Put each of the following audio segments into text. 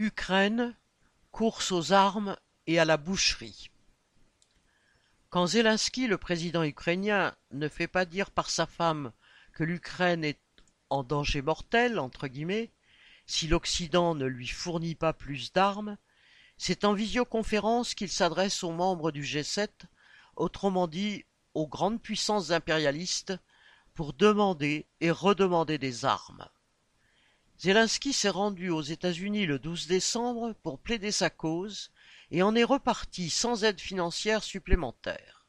Ukraine, course aux armes et à la boucherie. Quand Zelensky, le président ukrainien, ne fait pas dire par sa femme que l'Ukraine est en danger mortel, entre guillemets, si l'Occident ne lui fournit pas plus d'armes, c'est en visioconférence qu'il s'adresse aux membres du G7, autrement dit aux grandes puissances impérialistes, pour demander et redemander des armes. Zelensky s'est rendu aux États-Unis le 12 décembre pour plaider sa cause et en est reparti sans aide financière supplémentaire.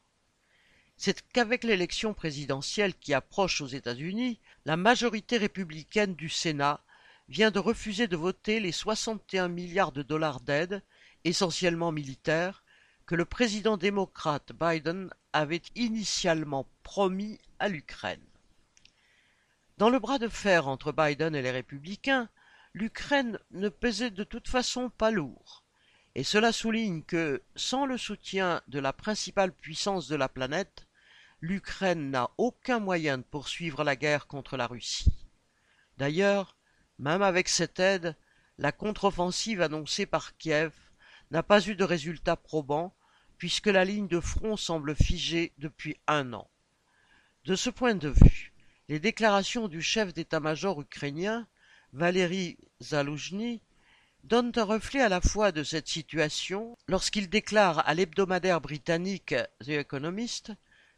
C'est qu'avec l'élection présidentielle qui approche aux États-Unis, la majorité républicaine du Sénat vient de refuser de voter les 61 milliards de dollars d'aide, essentiellement militaires, que le président démocrate Biden avait initialement promis à l'Ukraine. Dans le bras de fer entre Biden et les républicains, l'Ukraine ne pesait de toute façon pas lourd. Et cela souligne que, sans le soutien de la principale puissance de la planète, l'Ukraine n'a aucun moyen de poursuivre la guerre contre la Russie. D'ailleurs, même avec cette aide, la contre-offensive annoncée par Kiev n'a pas eu de résultat probant, puisque la ligne de front semble figée depuis un an. De ce point de vue, les déclarations du chef d'état-major ukrainien, Valéry Zaloujny, donnent un reflet à la fois de cette situation lorsqu'il déclare à l'hebdomadaire britannique The Economist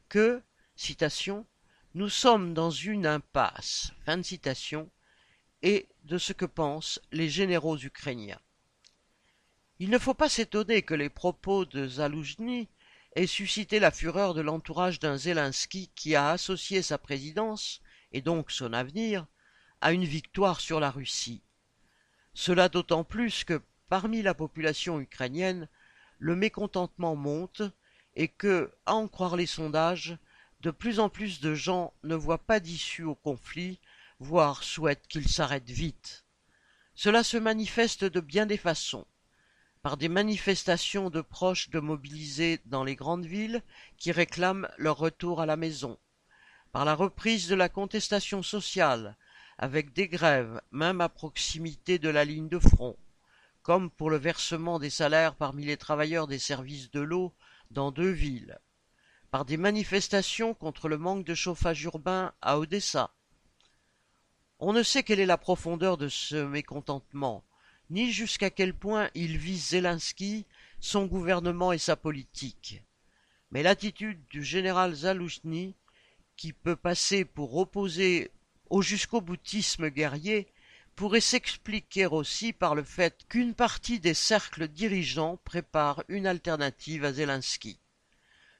que, citation, nous sommes dans une impasse, fin de citation, et de ce que pensent les généraux ukrainiens. Il ne faut pas s'étonner que les propos de aient suscité la fureur de l'entourage d'un Zelensky qui a associé sa présidence, et donc son avenir, à une victoire sur la Russie. Cela d'autant plus que, parmi la population ukrainienne, le mécontentement monte et que, à en croire les sondages, de plus en plus de gens ne voient pas d'issue au conflit, voire souhaitent qu'il s'arrête vite. Cela se manifeste de bien des façons par des manifestations de proches de mobilisés dans les grandes villes qui réclament leur retour à la maison, par la reprise de la contestation sociale, avec des grèves même à proximité de la ligne de front, comme pour le versement des salaires parmi les travailleurs des services de l'eau dans deux villes, par des manifestations contre le manque de chauffage urbain à Odessa. On ne sait quelle est la profondeur de ce mécontentement, ni jusqu'à quel point il vise Zelensky, son gouvernement et sa politique. Mais l'attitude du général Zaloujny, qui peut passer pour opposé au jusqu'au boutisme guerrier, pourrait s'expliquer aussi par le fait qu'une partie des cercles dirigeants prépare une alternative à Zelensky.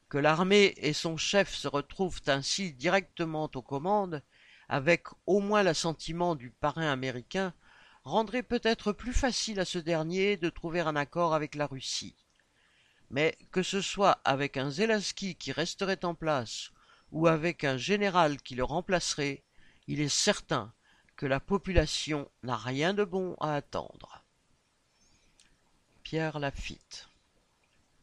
Que l'armée et son chef se retrouvent ainsi directement aux commandes, avec au moins l'assentiment du parrain américain, rendrait peut-être plus facile à ce dernier de trouver un accord avec la Russie. Mais que ce soit avec un Zelensky qui resterait en place ou avec un général qui le remplacerait, il est certain que la population n'a rien de bon à attendre. Pierre Lafitte